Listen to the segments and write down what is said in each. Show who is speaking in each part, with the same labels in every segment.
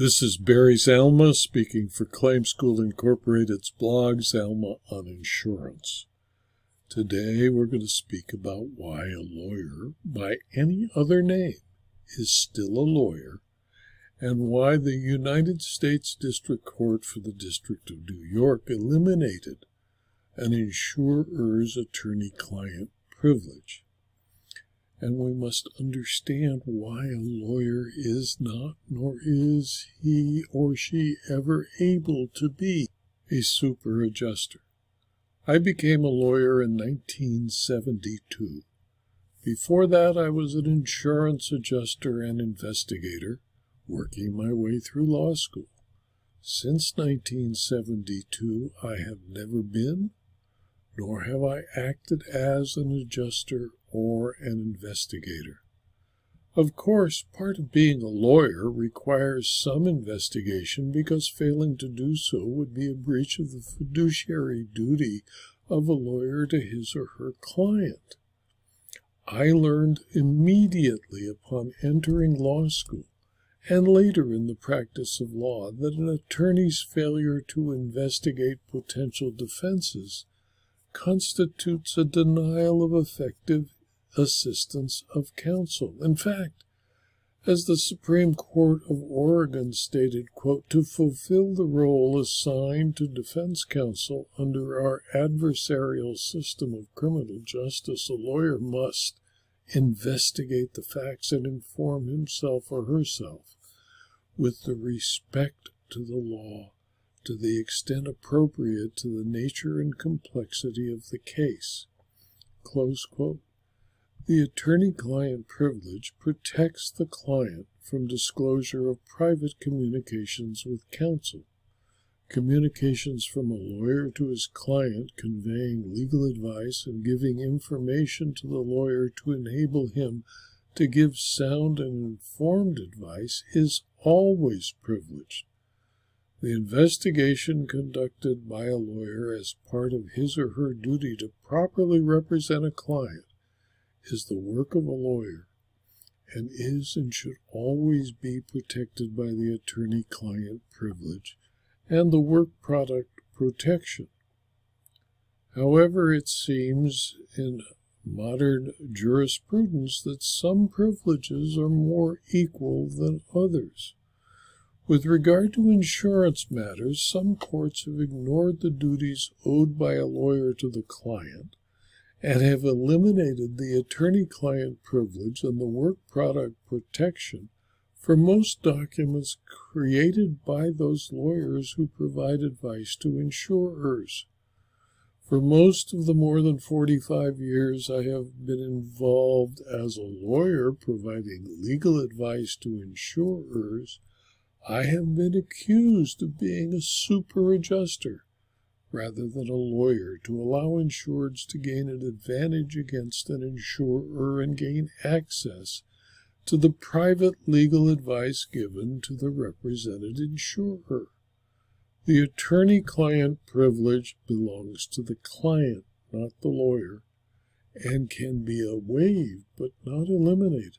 Speaker 1: This is Barry Zalma speaking for Claim School Incorporated's blog, Zalma on Insurance. Today we're going to speak about why a lawyer by any other name is still a lawyer and why the United States District Court for the District of New York eliminated an insurer's attorney client privilege and we must understand why a lawyer is not, nor is he or she ever able to be, a super adjuster. I became a lawyer in 1972. Before that, I was an insurance adjuster and investigator, working my way through law school. Since 1972, I have never been, nor have I acted as an adjuster or an investigator. Of course, part of being a lawyer requires some investigation because failing to do so would be a breach of the fiduciary duty of a lawyer to his or her client. I learned immediately upon entering law school and later in the practice of law that an attorney's failure to investigate potential defenses constitutes a denial of effective assistance of counsel. In fact, as the Supreme Court of Oregon stated, quote, to fulfill the role assigned to defense counsel under our adversarial system of criminal justice, a lawyer must investigate the facts and inform himself or herself with the respect to the law to the extent appropriate to the nature and complexity of the case. Close quote. The attorney client privilege protects the client from disclosure of private communications with counsel. Communications from a lawyer to his client conveying legal advice and giving information to the lawyer to enable him to give sound and informed advice is always privileged. The investigation conducted by a lawyer as part of his or her duty to properly represent a client is the work of a lawyer and is and should always be protected by the attorney client privilege and the work product protection. However, it seems in modern jurisprudence that some privileges are more equal than others. With regard to insurance matters, some courts have ignored the duties owed by a lawyer to the client and have eliminated the attorney client privilege and the work product protection for most documents created by those lawyers who provide advice to insurers. For most of the more than 45 years I have been involved as a lawyer providing legal advice to insurers, I have been accused of being a super adjuster rather than a lawyer to allow insureds to gain an advantage against an insurer and gain access to the private legal advice given to the represented insurer. The attorney client privilege belongs to the client, not the lawyer, and can be waived but not eliminated.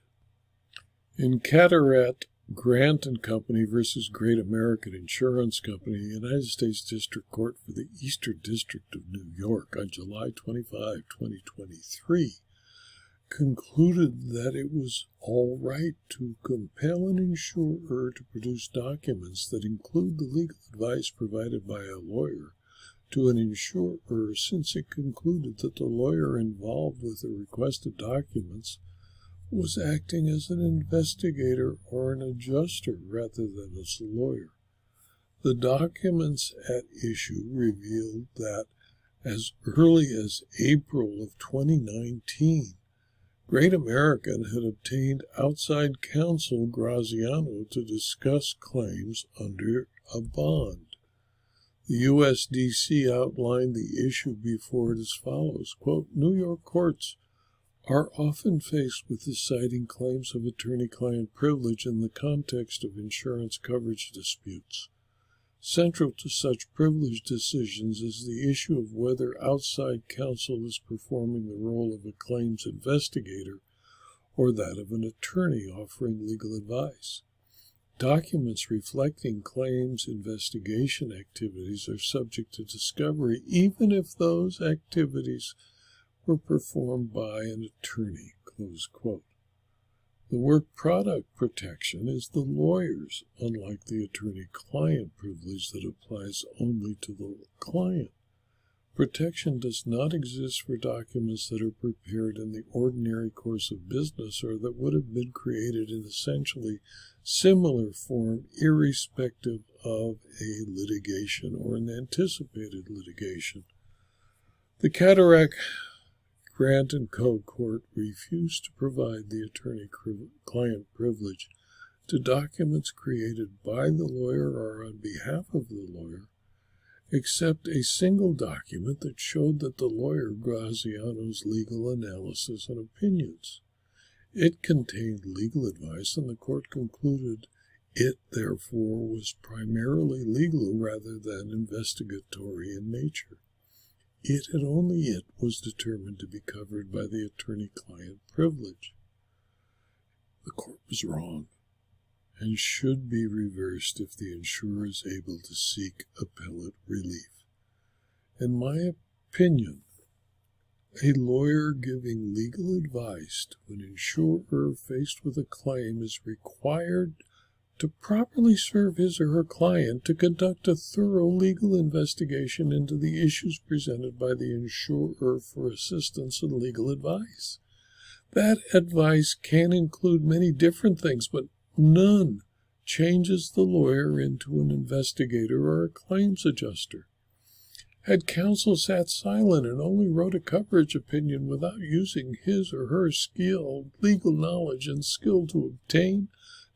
Speaker 1: In Carteret Grant and Company versus Great American Insurance Company, United States District Court for the Eastern District of New York on July 25, 2023, concluded that it was all right to compel an insurer to produce documents that include the legal advice provided by a lawyer to an insurer since it concluded that the lawyer involved with the requested documents was acting as an investigator or an adjuster rather than as a lawyer. The documents at issue revealed that as early as April of 2019, Great American had obtained outside counsel Graziano to discuss claims under a bond. The USDC outlined the issue before it as follows quote, New York courts are often faced with deciding claims of attorney client privilege in the context of insurance coverage disputes. Central to such privilege decisions is the issue of whether outside counsel is performing the role of a claims investigator or that of an attorney offering legal advice. Documents reflecting claims investigation activities are subject to discovery even if those activities were performed by an attorney. The work product protection is the lawyer's, unlike the attorney client privilege that applies only to the client. Protection does not exist for documents that are prepared in the ordinary course of business or that would have been created in essentially similar form, irrespective of a litigation or an anticipated litigation. The Cataract Grant and Co. Court refused to provide the attorney client privilege to documents created by the lawyer or on behalf of the lawyer except a single document that showed that the lawyer Graziano's legal analysis and opinions. It contained legal advice, and the court concluded it, therefore, was primarily legal rather than investigatory in nature. It and only it was determined to be covered by the attorney client privilege. The court was wrong and should be reversed if the insurer is able to seek appellate relief. In my opinion, a lawyer giving legal advice to an insurer faced with a claim is required to properly serve his or her client to conduct a thorough legal investigation into the issues presented by the insurer for assistance and legal advice. That advice can include many different things, but None changes the lawyer into an investigator or a claims adjuster. Had counsel sat silent and only wrote a coverage opinion without using his or her skill, legal knowledge, and skill to obtain,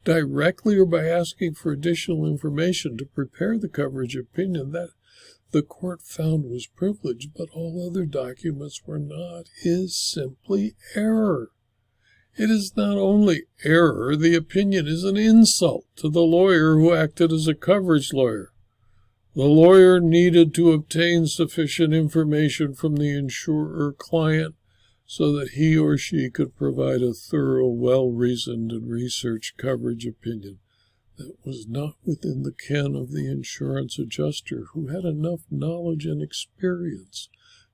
Speaker 1: directly or by asking for additional information to prepare the coverage opinion, that the court found was privileged, but all other documents were not, is simply error. It is not only error, the opinion is an insult to the lawyer who acted as a coverage lawyer. The lawyer needed to obtain sufficient information from the insurer client so that he or she could provide a thorough, well reasoned, and researched coverage opinion that was not within the ken of the insurance adjuster who had enough knowledge and experience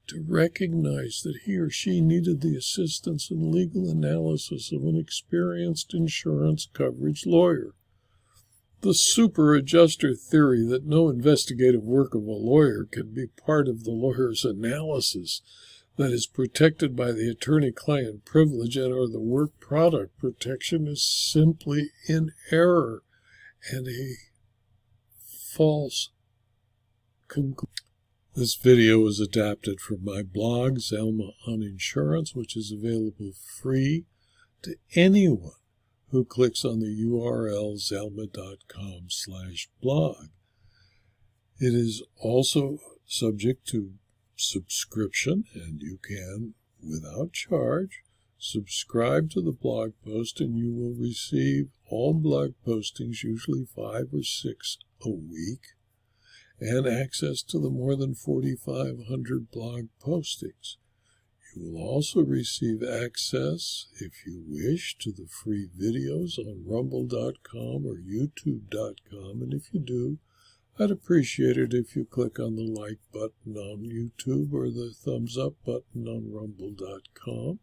Speaker 1: to recognize that he or she needed the assistance and legal analysis of an experienced insurance coverage lawyer. The super adjuster theory that no investigative work of a lawyer can be part of the lawyer's analysis that is protected by the attorney client privilege and or the work product protection is simply in error and a false conclusion. This video was adapted from my blog, Zalma on Insurance, which is available free to anyone who clicks on the URL zalma.com slash blog. It is also subject to subscription, and you can, without charge, subscribe to the blog post and you will receive all blog postings, usually five or six a week and access to the more than 4,500 blog postings. You will also receive access, if you wish, to the free videos on rumble.com or youtube.com. And if you do, I'd appreciate it if you click on the like button on YouTube or the thumbs up button on rumble.com.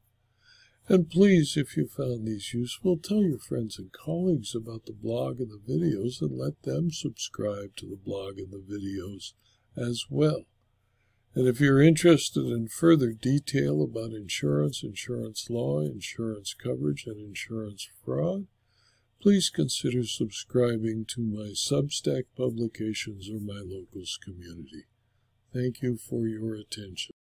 Speaker 1: And please, if you found these useful, tell your friends and colleagues about the blog and the videos and let them subscribe to the blog and the videos as well. And if you're interested in further detail about insurance, insurance law, insurance coverage, and insurance fraud, please consider subscribing to my Substack publications or my locals community. Thank you for your attention.